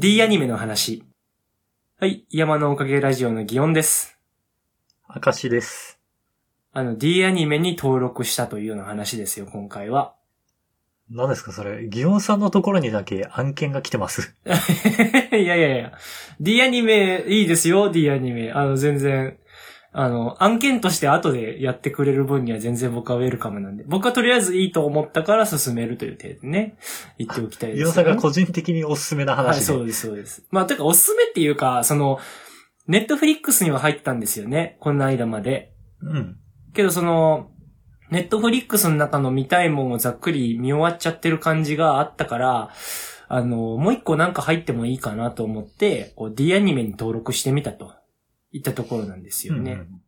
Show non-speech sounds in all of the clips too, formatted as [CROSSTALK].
D アニメの話。はい、山のおかげラジオの祇園です。明石です。あの、D アニメに登録したというような話ですよ、今回は。何ですかそれ、ギオンさんのところにだけ案件が来てます。[LAUGHS] いやいやいや。D アニメ、いいですよ、D アニメ。あの、全然、あの、案件として後でやってくれる分には全然僕はウェルカムなんで。僕はとりあえずいいと思ったから進めるという程度でね、言っておきたいです、ギオンさんが個人的におすすめなはい。そうです、そうです。まあ、てか、おすすめっていうか、その、ネットフリックスには入ったんですよね、この間まで。うん。けどその、ネットフリックスの中の見たいもんをざっくり見終わっちゃってる感じがあったから、あの、もう一個なんか入ってもいいかなと思って、こう D アニメに登録してみたと。いったところなんですよね。うんうん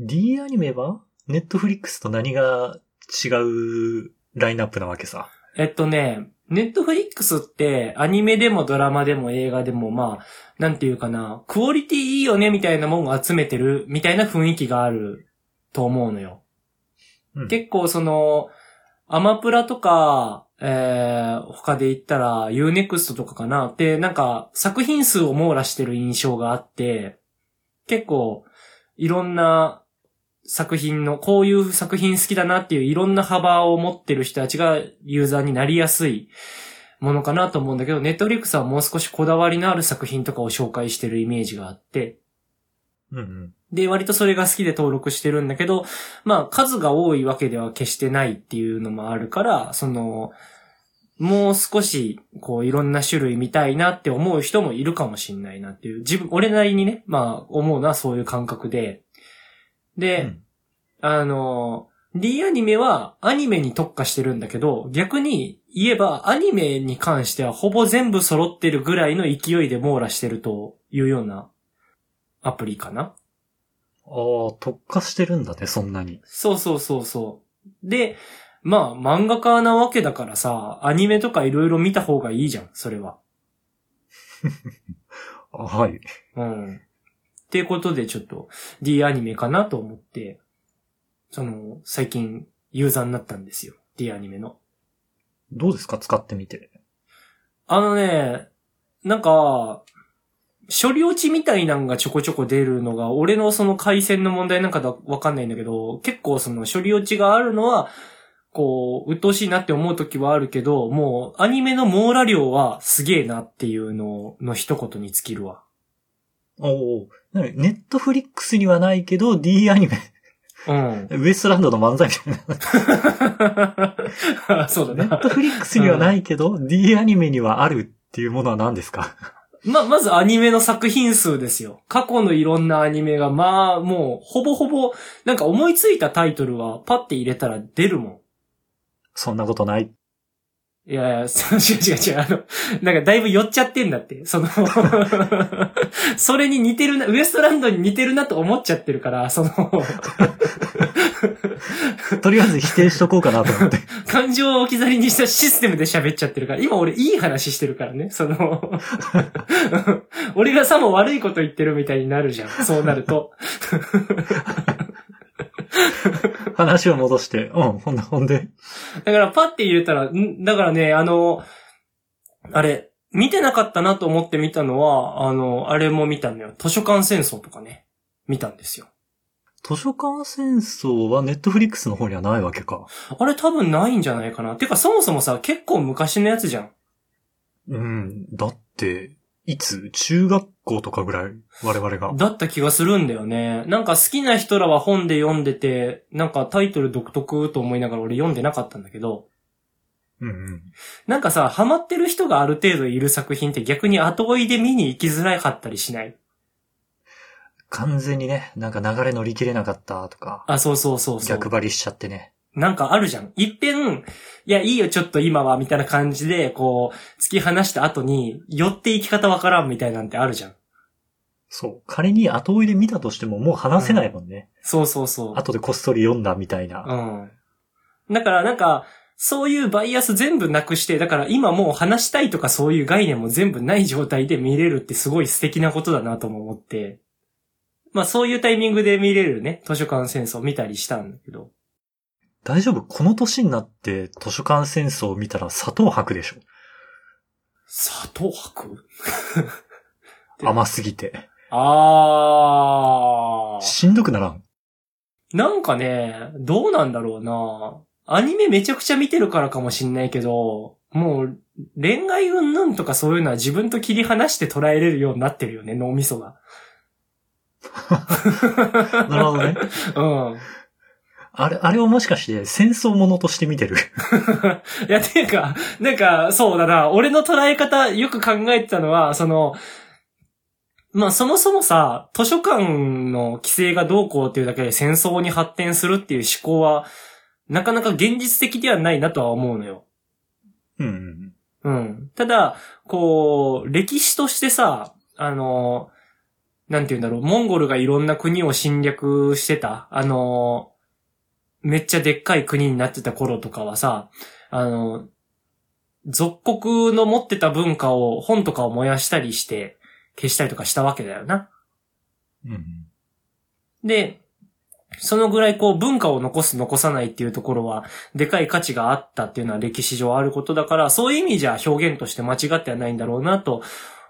D アニメはネットフリックスと何が違うラインナップなわけさ。えっとね、ネットフリックスってアニメでもドラマでも映画でもまあ、なんていうかな、クオリティいいよねみたいなもんを集めてるみたいな雰囲気があると思うのよ。うん結構その、アマプラとか、えー、他で言ったら Unext とかかなって、なんか作品数を網羅してる印象があって、結構いろんな作品の、こういう作品好きだなっていういろんな幅を持ってる人たちがユーザーになりやすいものかなと思うんだけど、ネットフリックスはもう少しこだわりのある作品とかを紹介してるイメージがあって、うんうん。で、割とそれが好きで登録してるんだけど、まあ、数が多いわけでは決してないっていうのもあるから、その、もう少し、こう、いろんな種類見たいなって思う人もいるかもしんないなっていう、自分、俺なりにね、まあ、思うのはそういう感覚で。で、うんあの、D アニメはアニメに特化してるんだけど、逆に言えばアニメに関してはほぼ全部揃ってるぐらいの勢いで網羅してるというようなアプリかな。ああ、特化してるんだね、そんなに。そうそうそうそう。で、まあ漫画家なわけだからさ、アニメとかいろいろ見た方がいいじゃん、それは。あ [LAUGHS] はい。うん。っていうことでちょっと D アニメかなと思って、その、最近ユーザーになったんですよ。D アニメの。どうですか？使ってみて。あのね、なんか、処理落ちみたいなんがちょこちょこ出るのが、俺のその回線の問題なんかだわかんないんだけど、結構その処理落ちがあるのは、こう、鬱陶しいなって思う時はあるけど、もうアニメの網羅量はすげえなっていうのの一言に尽きるわ。おお。ネットフリックスにはないけど、D アニメ。うん。ウエストランドの漫才みたいな。[LAUGHS] そうだな。ネットフリックスにはないけど、D アニメにはあるっていうものは何ですか？ま、まずアニメの作品数ですよ。過去のいろんなアニメが、まあ、もう、ほぼほぼ、なんか思いついたタイトルはパッて入れたら出るもん。そんなことない？いやいや、[LAUGHS] 違う違う違う。あの、なんかだいぶ寄っちゃってんだって。その、[LAUGHS] それに似てるな、ウエストランドに似てるなと思っちゃってるから、その、[LAUGHS] とりあえず否定しとこうかなと思って。感情を置き去りにしたシステムで喋っちゃってるから、今俺いい話してるからね、その、俺がさも悪いこと言ってるみたいになるじゃん、そうなると。話を戻して、うん、ほんで、ほんで。だからパッて入れたら、ん？だからね、あの、あれ、見てなかったなと思って見たのは、あの、あれも見たのよ。図書館戦争とかね、見たんですよ。図書館戦争はネットフリックスの方にはないわけか。あれ多分ないんじゃないかな。てかそもそもさ、結構昔のやつじゃん。うん。だって、いつ中学校とかぐらい我々が。だった気がするんだよね。なんか好きな人らは本で読んでて、なんかタイトル独特と思いながら俺読んでなかったんだけど、うんうん。なんかさ、ハマってる人がある程度いる作品って逆に後追いで見に行きづらかったりしない？完全にね、なんか流れ乗り切れなかったとか、あ、そうそうそうそう。逆張りしちゃってね。なんかあるじゃん。一遍、いや、いいよ、ちょっと今は、みたいな感じで、こう、突き放した後に、寄っていき方わからんみたいなんてあるじゃん。そう。仮に後追いで見たとしてももう話せないもんね。そうそうそう。後でこっそり読んだみたいな。うん。だからなんか、そういうバイアス全部なくして、だから今もう話したいとかそういう概念も全部ない状態で見れるってすごい素敵なことだなとも思って。まあそういうタイミングで見れるね、図書館戦争見たりしたんだけど。大丈夫？この年になって図書館戦争を見たら砂糖吐くでしょ砂糖白 [LAUGHS] 甘すぎて。あー。しんどくならん。なんかね、どうなんだろうな。アニメめちゃくちゃ見てるからかもしんないけど、もう、恋愛云々とかそういうのは自分と切り離して捉えれるようになってるよね、脳みそが。[LAUGHS] なるほどね。[LAUGHS] うん。あれ、あれをもしかして戦争ものとして見てる？[LAUGHS] いや、ていうか、なんか、そうだな、俺の捉え方よく考えてたのは、その、まあそもそもさ、図書館の規制がどうこうっていうだけで戦争に発展するっていう思考は、なかなか現実的ではないなとは思うのよ。うん。うん。ただ、こう、歴史としてさ、あの、なんて言うんだろう、モンゴルがいろんな国を侵略してた、あの、めっちゃでっかい国になってた頃とかはさ、あの、属国の持ってた文化を、本とかを燃やしたりして、消したりとかしたわけだよな。うん。で、そのぐらいこう文化を残す残さないっていうところは、でかい価値があったっていうのは歴史上あることだから、そういう意味じゃ表現として間違ってはないんだろうなと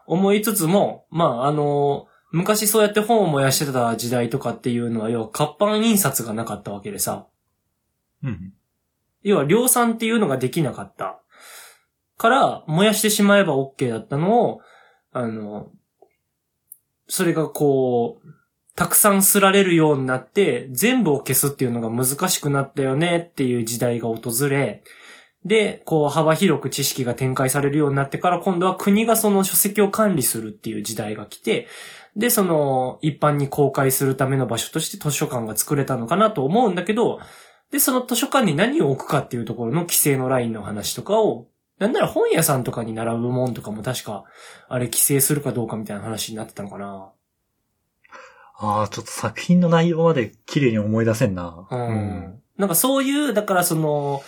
思いつつも、まああの、昔そうやって本を燃やしてた時代とかっていうのは、要は活版印刷がなかったわけでさ、要は量産っていうのができなかった。から、燃やしてしまえば OK だったのを、あの、それがこう、たくさんすられるようになって、全部を消すっていうのが難しくなったよねっていう時代が訪れ、で、こう幅広く知識が展開されるようになってから、今度は国がその書籍を管理するっていう時代が来て、で、その一般に公開するための場所として図書館が作れたのかなと思うんだけど、で、その図書館に何を置くかっていうところの規制のラインの話とかを、なんなら本屋さんとかに並ぶもんとかも確か、あれ規制するかどうかみたいな話になってたのかな。ああ、ちょっと作品の内容まで綺麗に思い出せんな。うん。なんかそういう、だからその、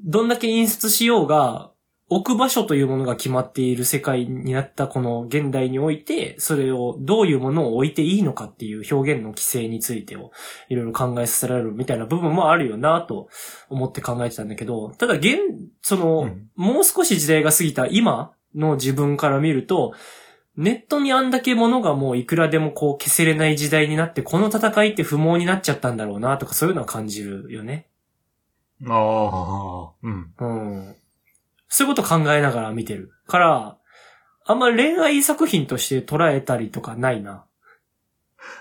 どんだけ印刷しようが、置く場所というものが決まっている世界になったこの現代において、それをどういうものを置いていいのかっていう表現の規制についてをいろいろ考えさせられるみたいな部分もあるよなと思って考えてたんだけど、ただ現、その、うんもう少し時代が過ぎた今の自分から見ると、ネットにあんだけ物がもういくらでもこう消せれない時代になって、この戦いって不毛になっちゃったんだろうなとかそういうのは感じるよね。ああ、うん。うん。そういうこと考えながら見てる。から、あんま恋愛作品として捉えたりとかないな。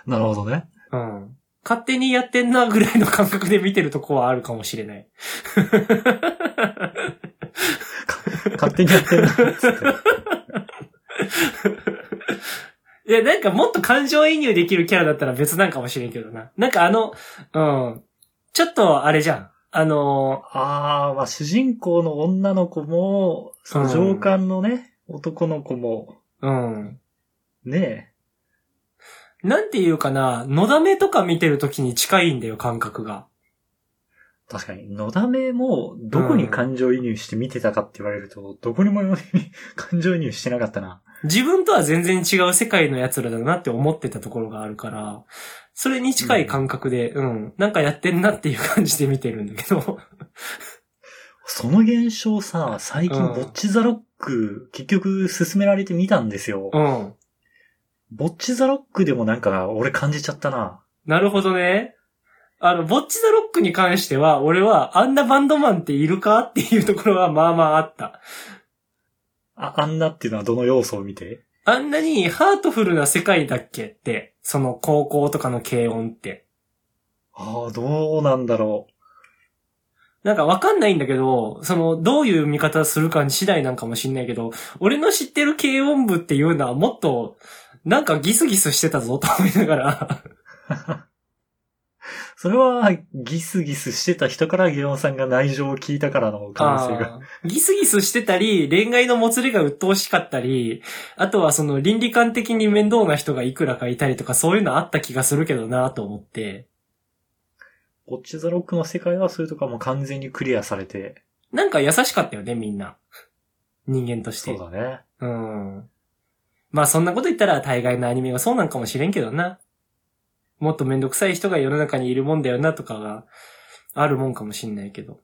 なるほどね。うん。勝手にやってんなぐらいの感覚で見てるとこはあるかもしれない。[LAUGHS] 勝手にやってるな、て。[LAUGHS] いや、なんかもっと感情移入できるキャラだったら別なんかもしれんけどな。なんかあの、うん。ちょっとあれじゃん。あの、ああ、まあ主人公の女の子も、その上官のね、男の子も、うん。ねなんていうかな、のだめとか見てるときに近いんだよ、感覚が。確かに、のだめも、どこに感情移入して見てたかって言われると、どこにも [LAUGHS] 感情移入してなかったな。自分とは全然違う世界の奴らだなって思ってたところがあるから、それに近い感覚で、うん、なんかやってんなっていう感じで見てるんだけど。その現象さ、最近、うんボッチザロック、結局進められてみたんですよ。うん。ボッチザロックでもなんか、俺感じちゃったな。なるほどね。あの、ボッチザロックに関しては、俺は、あんなバンドマンっているかっていうところはまあまああった。あ、あんなっていうのはどの要素を見て？あんなにハートフルな世界だっけって、その高校とかの軽音って。ああ、どうなんだろなんかわかんないんだけど、その、どういう見方するかに次第なんかもしんないけど、俺の知ってる軽音部っていうのはもっと、なんかギスギスしてたぞと思いながら。う。それは、ギスギスしてた人からギオンさんが内情を聞いたからの可能性が。ギスギスしてたり、恋愛のもつれが鬱陶しかったり、あとはその倫理観的に面倒な人がいくらかいたりとかそういうのあった気がするけどなと思って。ボッチザロックの世界はそれとかもう完全にクリアされて。なんか優しかったよね、みんな。人間として。そうだね。うん。まあそんなこと言ったら大概のアニメはそうなんかもしれんけどな。もっとめんどくさい人が世の中にいるもんだよなとかがあるもんかもしんないけど。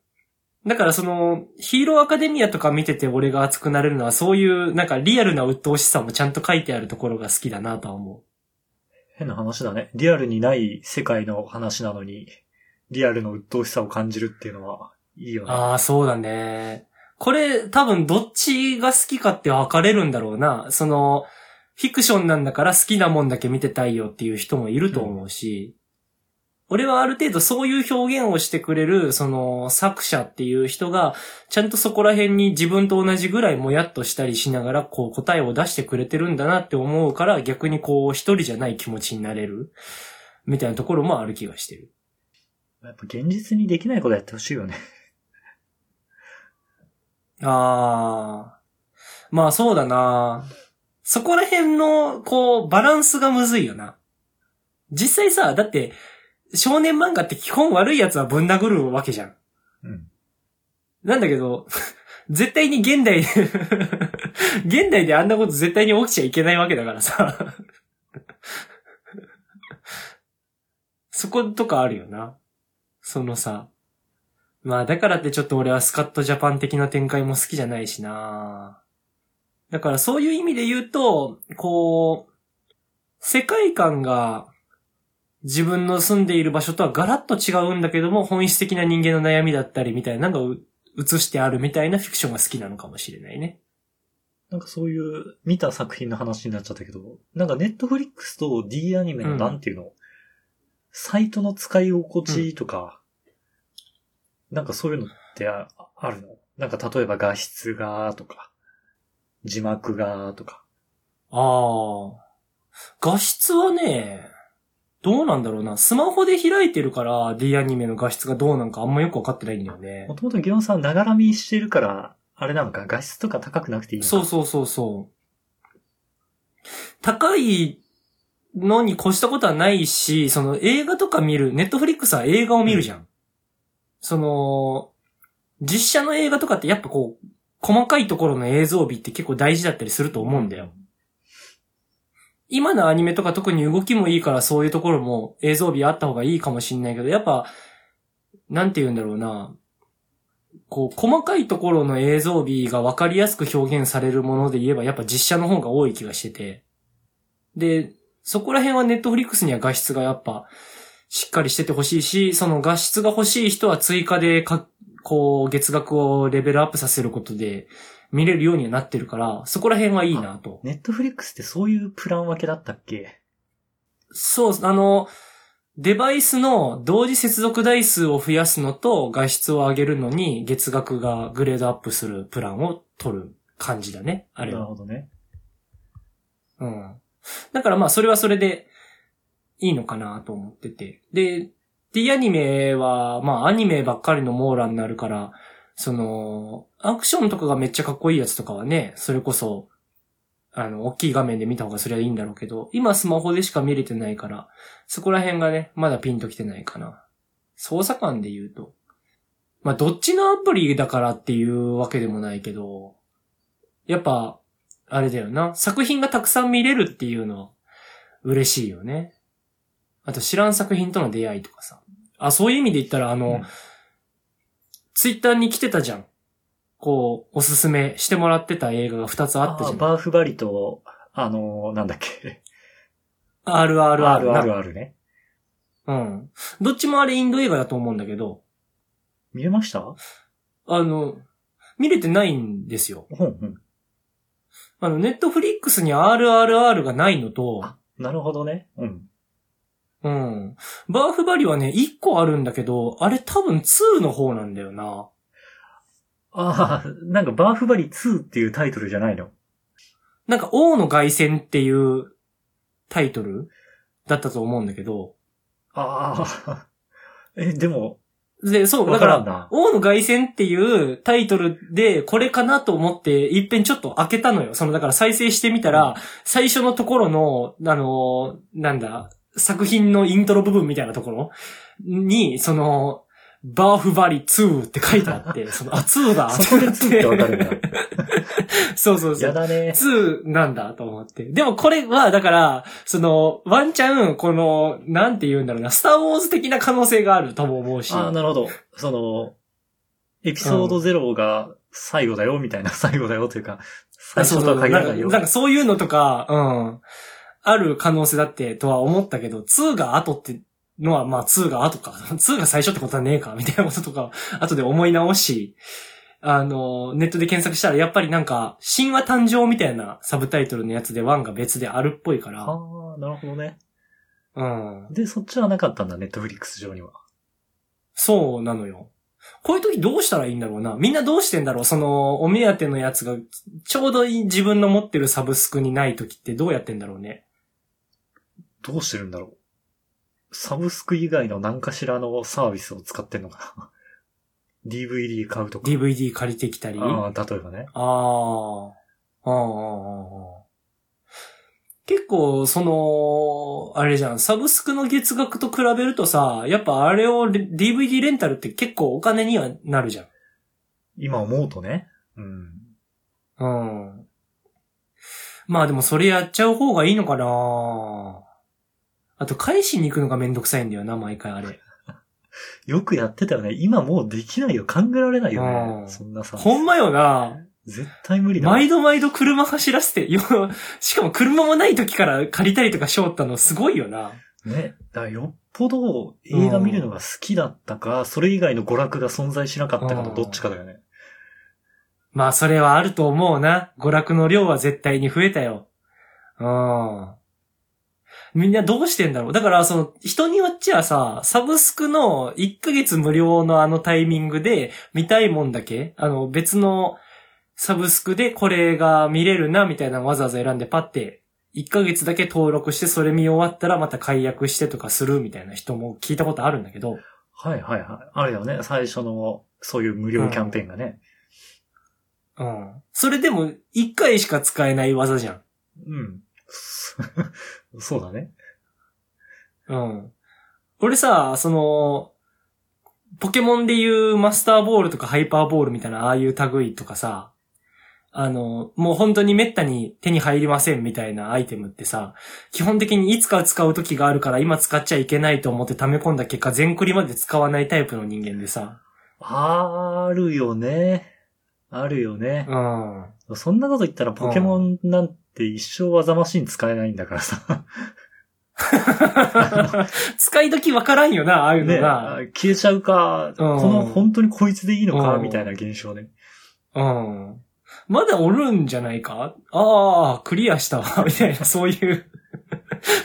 だからその、ヒーローアカデミアとか見てて俺が熱くなれるのはそういうなんかリアルな鬱陶しさもちゃんと書いてあるところが好きだなとは思変な話だね。リアルにない世界の話なのに、リアルの鬱陶しさを感じるっていうのは、いいよう。ね。ああ、そうだね。これ多分どっちが好きかって分かれるんだろうな。その、フィクションなんだから好きなもんだけ見てたいよっていう人もいると思うし、俺はある程度そういう表現をしてくれる、その作者っていう人が、ちゃんとそこら辺に自分と同じぐらいもやっとしたりしながら、こう答えを出してくれてるんだなって思うから、逆にこう一人じゃない気持ちになれる、みたいなところもある気がしてる。やっぱ現実にできないことやってほしいよね。あー。まあそうだなそこら辺の、こう、バランスがむずいよな。実際さ、だって、少年漫画って基本悪い奴はぶん殴るわけじゃん。うん。なんだけど、[LAUGHS] 絶対に現代で [LAUGHS] 現代であんなこと絶対に起きちゃいけないわけだからさ。[LAUGHS] そことかあるよな。そのさ。まあだからってちょっと俺はスカットジャパン的な展開も好きじゃないしな。だからそういう意味で言うと、こう、世界観が自分の住んでいる場所とはガラッと違うんだけども、本質的な人間の悩みだったりみたいなのがう映してあるみたいなフィクションが好きなのかもしれないね。なんかそういう見た作品の話になっちゃったけど、なんかネットフリックスと D アニメのうんなんていうの、サイトの使い心地とか、なんかそういうのってああるの？なんか例えば画質がとか、字幕がとか。ああ。画質はね、どうなんだろうな。スマホで開いてるから D アニメの画質がどうなんかあんまよくわかってないんだよねも。ともとギオンさんながら見してるから、あれなのか、画質とか高くなくていいのか。そうそうそうそう。高いのに越したことはないし、その映画とか見る、ネットフリックスは映画を見るじゃん。その、実写の映画とかってやっぱこう、細かいところの映像美って結構大事だったりすると思うんだよ。今のアニメとか特に動きもいいからそういうところも映像美あった方がいいかもしんないけど、やっぱ、なんて言うんだろうな。こう、細かいところの映像美が分かりやすく表現されるもので言えば、やっぱ実写の方が多い気がしてて。で、そこら辺はネットフリックスには画質がやっぱ、しっかりしててほしいし、その画質が欲しい人は追加でか、こう、月額をレベルアップさせることで見れるようにはなってるから、そこら辺はいいなと。ネットフリックスってそういうプラン分けだったっけ？そう、あの、デバイスの同時接続台数を増やすのと画質を上げるのに月額がグレードアップするプランを取る感じだね。あれは。なるほどね。うん。だからまあそれはそれでいいのかなと思ってて。で、D アニメはまあアニメばっかりの網羅になるから、その、アクションとかがめっちゃかっこいいやつとかはね、それこそ、あの、大きい画面で見た方がそれはいいんだろうけど、今スマホでしか見れてないから、そこら辺がね、まだピンときてないかな。操作感で言うと。まあ、どっちのアプリだからっていうわけでもないけど、やっぱ、あれだよな。作品がたくさん見れるっていうのは嬉しいよね。あと知らん作品との出会いとかさ。あ、そういう意味で言ったら、あの、うんツイッターに来てたじゃん。こう、おすすめしてもらってた映画が2つあったじゃん。バーフバリと、あのーなんだっけ。RRR な。RRR ね。うん。どっちもあれインド映画だと思うんだけど、見れました？あの、見れてないんですよ。うんうん。あの、ネットフリックスに RRR がないのと、あなるほどね。うん。うん。バーフバリはね、1個あるんだけど、あれ多分2の方なんだよな。ああ、なんかバーフバリ2っていうタイトルじゃないの？なんか王の凱旋っていうタイトルだったと思うんだけど、ああ、え、でも、で、そう、わだからから王の凱旋っていうタイトルで、これかなと思って、いっぺんちょっと開けたのよ。その、だから再生してみたら、最初のところの、あの、なんだ、作品のイントロ部分みたいなところ？に、その、バーフバリ2って書いてあって、[LAUGHS] その、あ、2だそこで2ってわかるんだ。[LAUGHS] そうそうそう。やだね。2なんだと思って。でもこれは、だから、その、ワンチャン、この、なんて言うんだろうな、スターウォーズ的な可能性があるとも思うし。ああ、なるほど。その、エピソード0が最後だよ、みたいな、最後だよというか、最。初とは限らないよ。なんかそういうのとか、うん。ある可能性だってとは思ったけど、2が後ってのはまあ2が後か。[LAUGHS] 2が最初ってことはねえか、みたいなこととか、[LAUGHS] 後で思い直し、あの、ネットで検索したらやっぱりなんか、神話誕生みたいなサブタイトルのやつで1が別であるっぽいから、ああ、なるほどね。うん。で、そっちはなかったんだ、ネットフリックス上には。そうなのよ。こういう時どうしたらいいんだろうな。みんなどうしてんだろうその、お目当てのやつが、ちょうどいい自分の持ってるサブスクにない時ってどうやってんだろうね。どうしてるんだろう。サブスク以外の何かしらのサービスを使ってんのかな。[LAUGHS] DVD 買うとか。DVD 借りてきたり？あああ、例えばね。あー。ああああ。結構、その、あれじゃん、サブスクの月額と比べるとさ、やっぱあれをレ DVD レンタルって結構お金にはなるじゃん。今思うとね。うん。うん。まあでもそれやっちゃう方がいいのかなあと返しに行くのがめんどくさいんだよな、毎回あれ。よくやってたよね。今もうできないよ。考えられないよね。うんそんなさ。ほんまよな。絶対無理だ。毎度毎度車走らせて、よ、しかも車もない時から借りたりとかしよったのすごいよな。ね。だからよっぽど映画見るのが好きだったか、それ以外の娯楽が存在しなかったかのどっちかだよね。まあそれはあると思うな。娯楽の量は絶対に増えたよ。うん。みんなどうしてんだろう？だから、その、人によっちゃさ、サブスクの1ヶ月無料のあのタイミングで見たいもんだけ、あの、別のサブスクでこれが見れるな、みたいなのわざわざ選んでパッて、1ヶ月だけ登録してそれ見終わったらまた解約してとかするみたいな人も聞いたことあるんだけど、はいはいはい。あるよね。最初の、そういう無料キャンペーンがね。うん。それでも1回しか使えない技じゃん。うん。[LAUGHS] そうだね。うん。俺さ、その、ポケモンでいうマスターボールとかハイパーボールみたいなああいう類とかさ、あの、もう本当に滅多に手に入りませんみたいなアイテムってさ、基本的にいつか使う時があるから今使っちゃいけないと思って溜め込んだ結果全クリまで使わないタイプの人間でさ、あるよね。あるよねう。ん。そんなこと言ったらポケモンなんて一生技マシン使えないんだからさ。[LAUGHS] 使い時わからんよな、ああいうのね、消えちゃうか、この本当にこいつでいいのか、うんみたいな現象ね。うん。まだおるんじゃないか？ああ、クリアしたわ、[LAUGHS] みたいな、そういう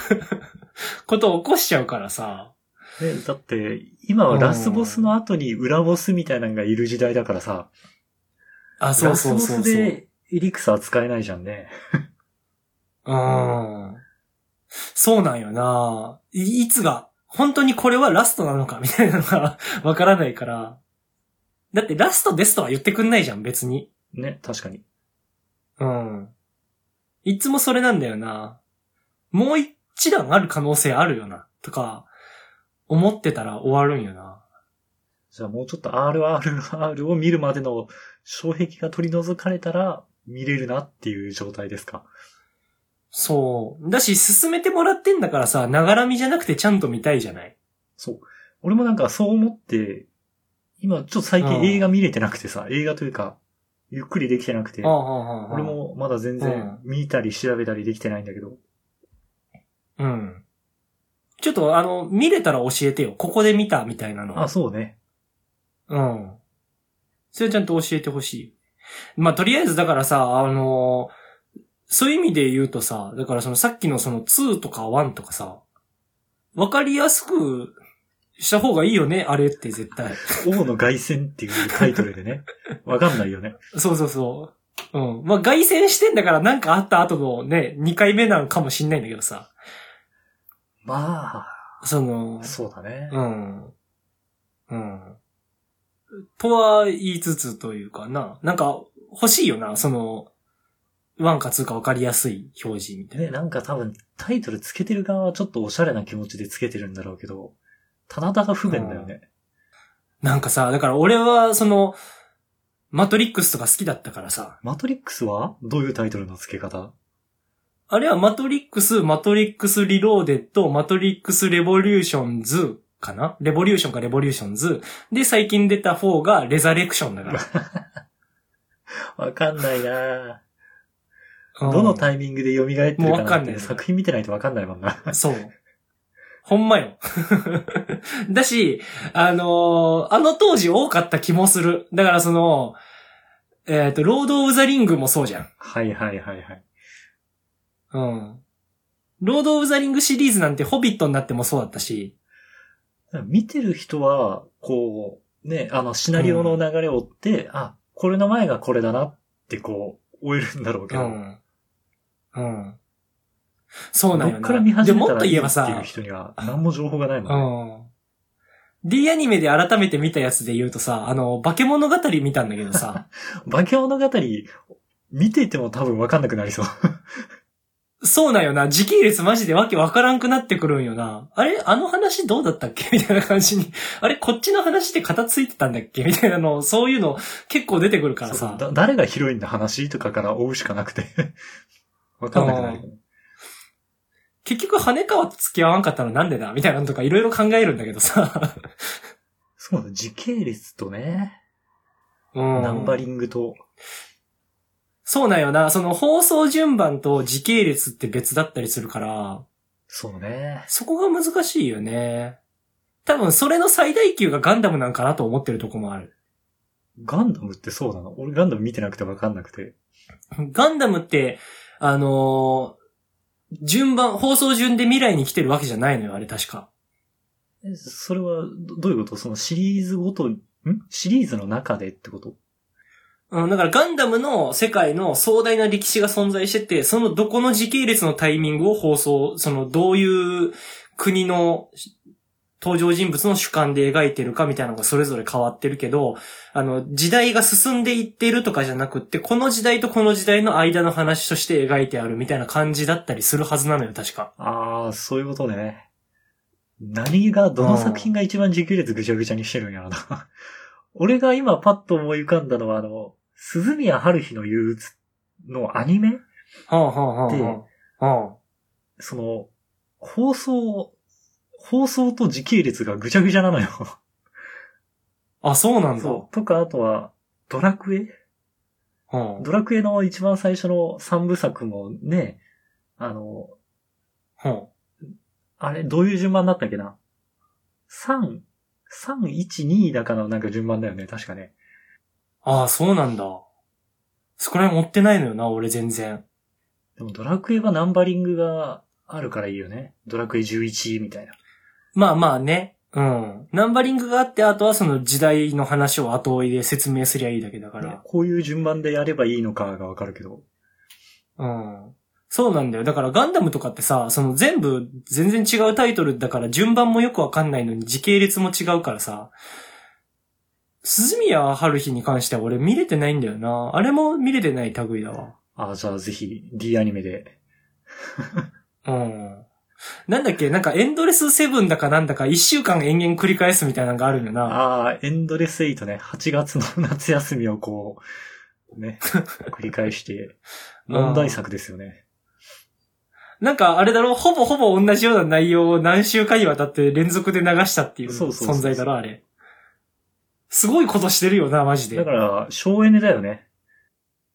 [LAUGHS] ことを起こしちゃうからさ。ね、だって、今はラスボスの後に裏ボスみたいなのがいる時代だからさ、あ、そうそうそうそう。ラスボスでエリクサー使えないじゃんね。うん。そうなんよな。いいつが、本当にこれはラストなのかみたいなのが [LAUGHS] わからないから。だってラストですとは言ってくんないじゃん、別に。ね、確かに。うん。いつもそれなんだよな。もう一段ある可能性あるよな。とか、思ってたら終わるんよな。じゃあもうちょっと RRR を見るまでの障壁が取り除かれたら見れるなっていう状態ですか。そう。だし、進めてもらってんだからさ、ながらみじゃなくてちゃんと見たいじゃない？そう。俺もなんかそう思って、今ちょっと最近映画見れてなくてさ、映画というか、ゆっくりできてなくて俺。もまだ全然見たり調べたりできてないんだけど、うん。ちょっとあの、見れたら教えてよ。ここで見たみたいなの。あ、そうね。うん。それちゃんと教えてほしい。まあ、とりあえずだからさ、あのそういう意味で言うとさ、だからそのさっきのその2とか1とかさ、わかりやすくした方がいいよね、あれって絶対。王の凱旋っていうタイトルでね。[LAUGHS] わかんないよね。そうそうそう。うん。まあ、外旋してんだからなんかあった後のね、2回目なんかもしんないんだけどさ。まそのあ、、そうだね。うん。うん。とは言いつつというかな。なんか欲しいよな、その、 one か two か分かりやすい表示みたいな。ね、なんか多分タイトルつけてる側はちょっとおしゃれな気持ちでつけてるんだろうけど、ただただ不便だよね。なんかさ、だから俺はその、マトリックスとか好きだったからさ、マトリックスはどういうタイトルの付け方？あれはマトリックス、マトリックスリローデッド、マトリックスレボリューションズかな？レボリューションかレボリューションズ。で、最近出た4がレザレクションだから。[LAUGHS] わかんないなうんどのタイミングで蘇ってるかもうわかんない作品見てないとわかんないもんな。そう。ほんまよ。[LAUGHS] だし、あのーあの当時多かった気もする。だからその、えっ、と、ロード・オブ・ザ・リングもそうじゃん。はいはいはいはい。うん。ロード・オブ・ザ・リングシリーズなんてホビットになってもそうだったし。見てる人は、こう、ね、あの、シナリオの流れを追って、あ、これの前がこれだなってこう、追えるんだろうけど、うん。うん。そうなんよな。どっから見始めたでもっらいいってと言えばさ、いう人には何も情報がないもんね。うん。D アニメで改めて見たやつで言うとさ、あの、化け物語見たんだけどさ、化け物語、見ていても多分わかんなくなりそう。そうなんよな、時系列マジでわけわからんくなってくるんよな。あれあの話どうだったっけ？[LAUGHS] みたいな感じに。あれこっちの話って片付いてたんだっけ？みたいなの、そういうの結構出てくるからさ。誰がヒロインの話とかから追うしかなくて。[LAUGHS] わかんなくなる。結局、羽川と付き合わんかったのなんでだみたいなのとかいろいろ考えるんだけどさ。そうだ、時系列とね、うん。ナンバリングと、そうなんよな。その放送順番と時系列って別だったりするから、そうね。そこが難しいよね。多分それの最大級がガンダムなんかなと思ってるとこもある。ガンダムってそうなの？俺ガンダム見てなくてわかんなくて。ガンダムって、あのー順番、放送順で未来に来てるわけじゃないのよ、あれ確か。えそれは、どどういうこと？そのシリーズごと、ん？シリーズの中でってこと？うん、だからガンダムの世界の壮大な歴史が存在してて、そのどこの時系列のタイミングを放送、そのどういう国の登場人物の主観で描いてるかみたいなのがそれぞれ変わってるけど、あの、時代が進んでいってるとかじゃなくって、この時代とこの時代の間の話として描いてあるみたいな感じだったりするはずなのよ、確か。ああ、そういうことね。何が、どの作品が一番時系列ぐちゃぐちゃにしてるんやろな。[LAUGHS] 俺が今パッと思い浮かんだのは、あの、鈴宮春日の憂鬱のアニメ？はあ、はあはあはあ、はその、放送、放送と時系列がぐちゃぐちゃなのよ。あ。[LAUGHS] あ、そうなんだ。そう。とか、あとは、ドラクエ？はドラクエの一番最初の三部作もね、あの、あ、はあれ、どういう順番だったっけな ?3、3、1、2だかのなんか順番だよね、確かね。あ。ああ、そうなんだ。そこら辺持ってないのよな、俺全然。でもドラクエはナンバリングがあるからいいよね。ドラクエ11みたいな。まあまあね。うん。ナンバリングがあって、あとはその時代の話を後追いで説明すりゃいいだけだから。こういう順番でやればいいのかがわかるけど。うん。そうなんだよ。だからガンダムとかってさ、その全部全然違うタイトルだから順番もよくわかんないのに時系列も違うからさ。鈴宮春日に関しては俺見れてないんだよな。あれも見れてない類だわ。ああ、じゃあぜひ D アニメで。うん。なんだっけ？なんかエンドレスセブンだかなんだか一週間延々繰り返すみたいなのがあるんよな。ああ、エンドレスエイトね。8月の夏休みをこう、ね、[LAUGHS] 繰り返して、問題作ですよね。なんかあれだろ？ほぼほぼ同じような内容を何週間にわたって連続で流したっていうそうそうそう存在だろあれ。すごいことしてるよな、マジで。だから、省エネだよね。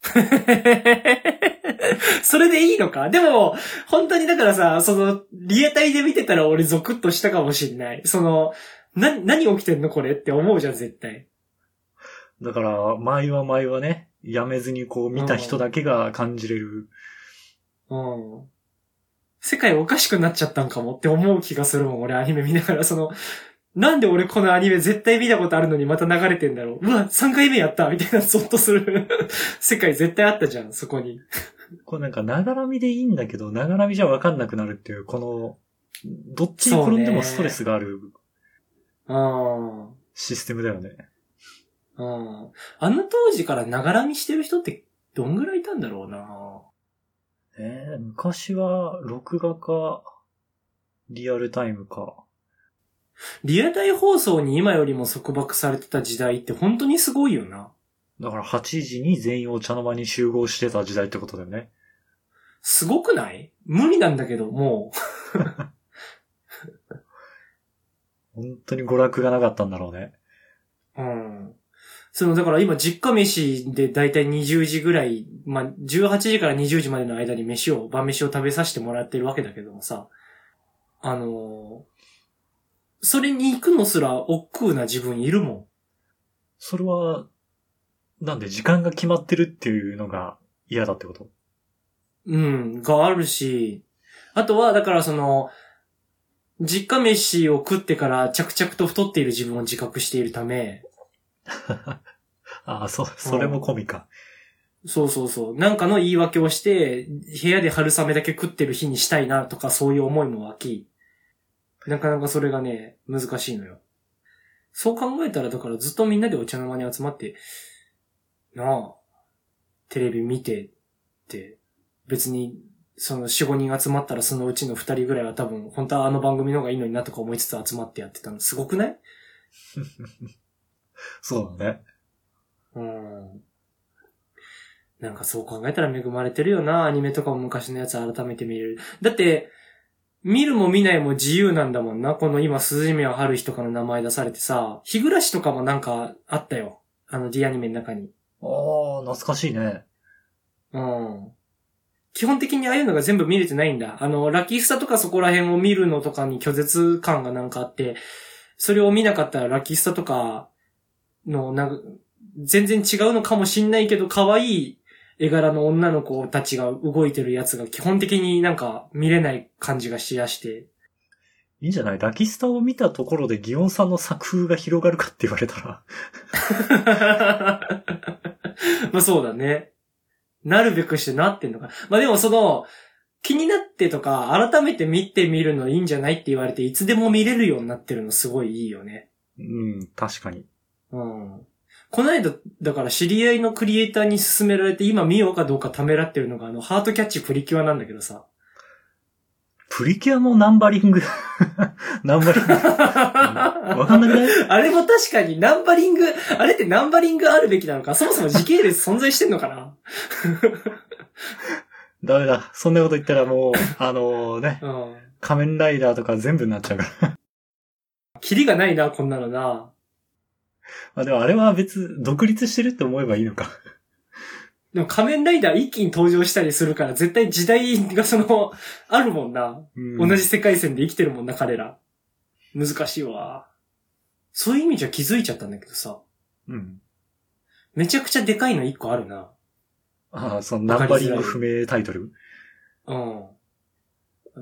[LAUGHS] [LAUGHS] それでいいのか？でも、本当にだからさ、その、リアタイで見てたら俺ゾクッとしたかもしんない。その、な、何起きてんのこれって思うじゃん、絶対。だから、前は前はね、やめずにこう見た人だけが感じれる。うん。世界おかしくなっちゃったんかもって思う気がするもん、俺アニメ見ながら、その、なんで俺このアニメ絶対見たことあるのにまた流れてんだろう。うわ、3回目やったみたいなゾッとする世界絶対あったじゃん、そこに。これなんか、ながらみでいいんだけど、ながらみじゃわかんなくなるっていう、この、どっちに転んでもストレスがあるうん。システムだよね。うん。あの当時からながら見してる人ってどんぐらいいたんだろうなえー、昔は、録画か、リアルタイムか。リアタイ放送に今よりも束縛されてた時代って本当にすごいよな。だから8時に全員お茶の間に集合してた時代ってことだよね。すごくない？無理なんだけど、も本当に娯楽がなかったんだろうね。うん。その、だから今、実家飯でだいたい20時ぐらい、まあ、18時から20時までの間に飯を、晩飯を食べさせてもらってるわけだけどもさ、あのーそれに行くのすら億劫な自分いるもそれは、なんで時間が決まってるっていうのが嫌だってこと？ん。うん、があるし、あとは、だからその、実家飯を食ってから着々と太っている自分を自覚しているため、[LAUGHS] ああ、そ、それも込みか。そうそうそう。なんかの言い訳をして、部屋で春雨だけ食ってる日にしたいなとかそういう思いも湧き、なかなかそれがね、難しいのよ。そう考えたら、だからずっとみんなでお茶の間に集まって、なあ、テレビ見てって、別に、その4、5人集まったらそのうちの2人ぐらいは多分、本当はあの番組の方がいいのになとか思いつつ集まってやってたのすごくない？[LAUGHS] そうだね。うん。なんかそう考えたら恵まれてるよな。アニメとかも昔のやつ改めて見れる。だって、見るも見ないも自由なんだもんな。この今、鈴宮春日とかの名前出されてさ、日暮らしとかもなんかあったよ。あの D アニメの中に。ああ、懐かしいね。うん。基本的にああいうのが全部見れてないんだ。あの、ラッキースタとかそこら辺を見るのとかに拒絶感がなんかあって、それを見なかったらラッキースタとかの、なんか、全然違うのかもしんないけど、可愛い絵柄の女の子たちが動いてるやつが基本的になんか見れない感じがしやして。いいんじゃない？ラキスタを見たところでギオンさんの作風が広がるかって言われたら。[LAUGHS] まあそうだね。なるべくしてなってんのか。まあでもその、気になってとか、改めて見てみるのいいんじゃないって言われて、いつでも見れるようになってるのすごいいいよね。うん、確かに。うん。この間、だから知り合いのクリエイターに勧められて、今見ようかどうかためらってるのが、あの、ハートキャッチプリキュアなんだけどさ。プリキュアもナンバリング。[LAUGHS] ナンバリング。[LAUGHS] わかんなくない？あれも確かにナンバリング、あれってナンバリングあるべきなのか？そもそも時系列存在してんのかな？[LAUGHS] ダメだ。そんなこと言ったらもう、あのね、うん。仮面ライダーとか全部になっちゃうから。キリがないな、こんなのな。まあでもあれは別、独立してるって思えばいいのか。でも仮面ライダー一気に登場したりするから、絶対時代がその、あるもんな。うん同じ世界線で生きてるもんな、彼ら。難しいわ。そういう意味じゃ気づいちゃったんだけどさ。うん。めちゃくちゃでかいの一個あるな。ああ、そのナンバリング不明タイトル？うん。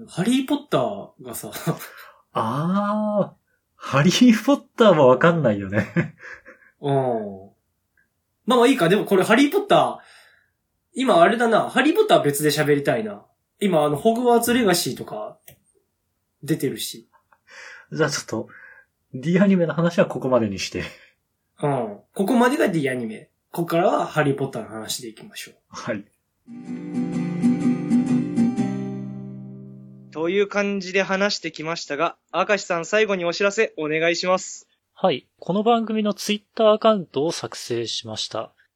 ハリーポッターがさ、[LAUGHS] ああ、ハリーポッターはわかんないよね。うん。まあまあいいか、でもこれハリーポッター、今あれだな、ハリーポッターは別で喋りたいな。今あの、ホグワーツレガシーとか、出てるし。じゃあちょっと、D アニメの話はここまでにして。うん。ここまでが D アニメ。ここからはハリーポッターの話でいきましょう。はい。という感じで話してきましたが、明石さん最後にお知らせお願いします。はい。この番組のツイッターアカウントを作成しました。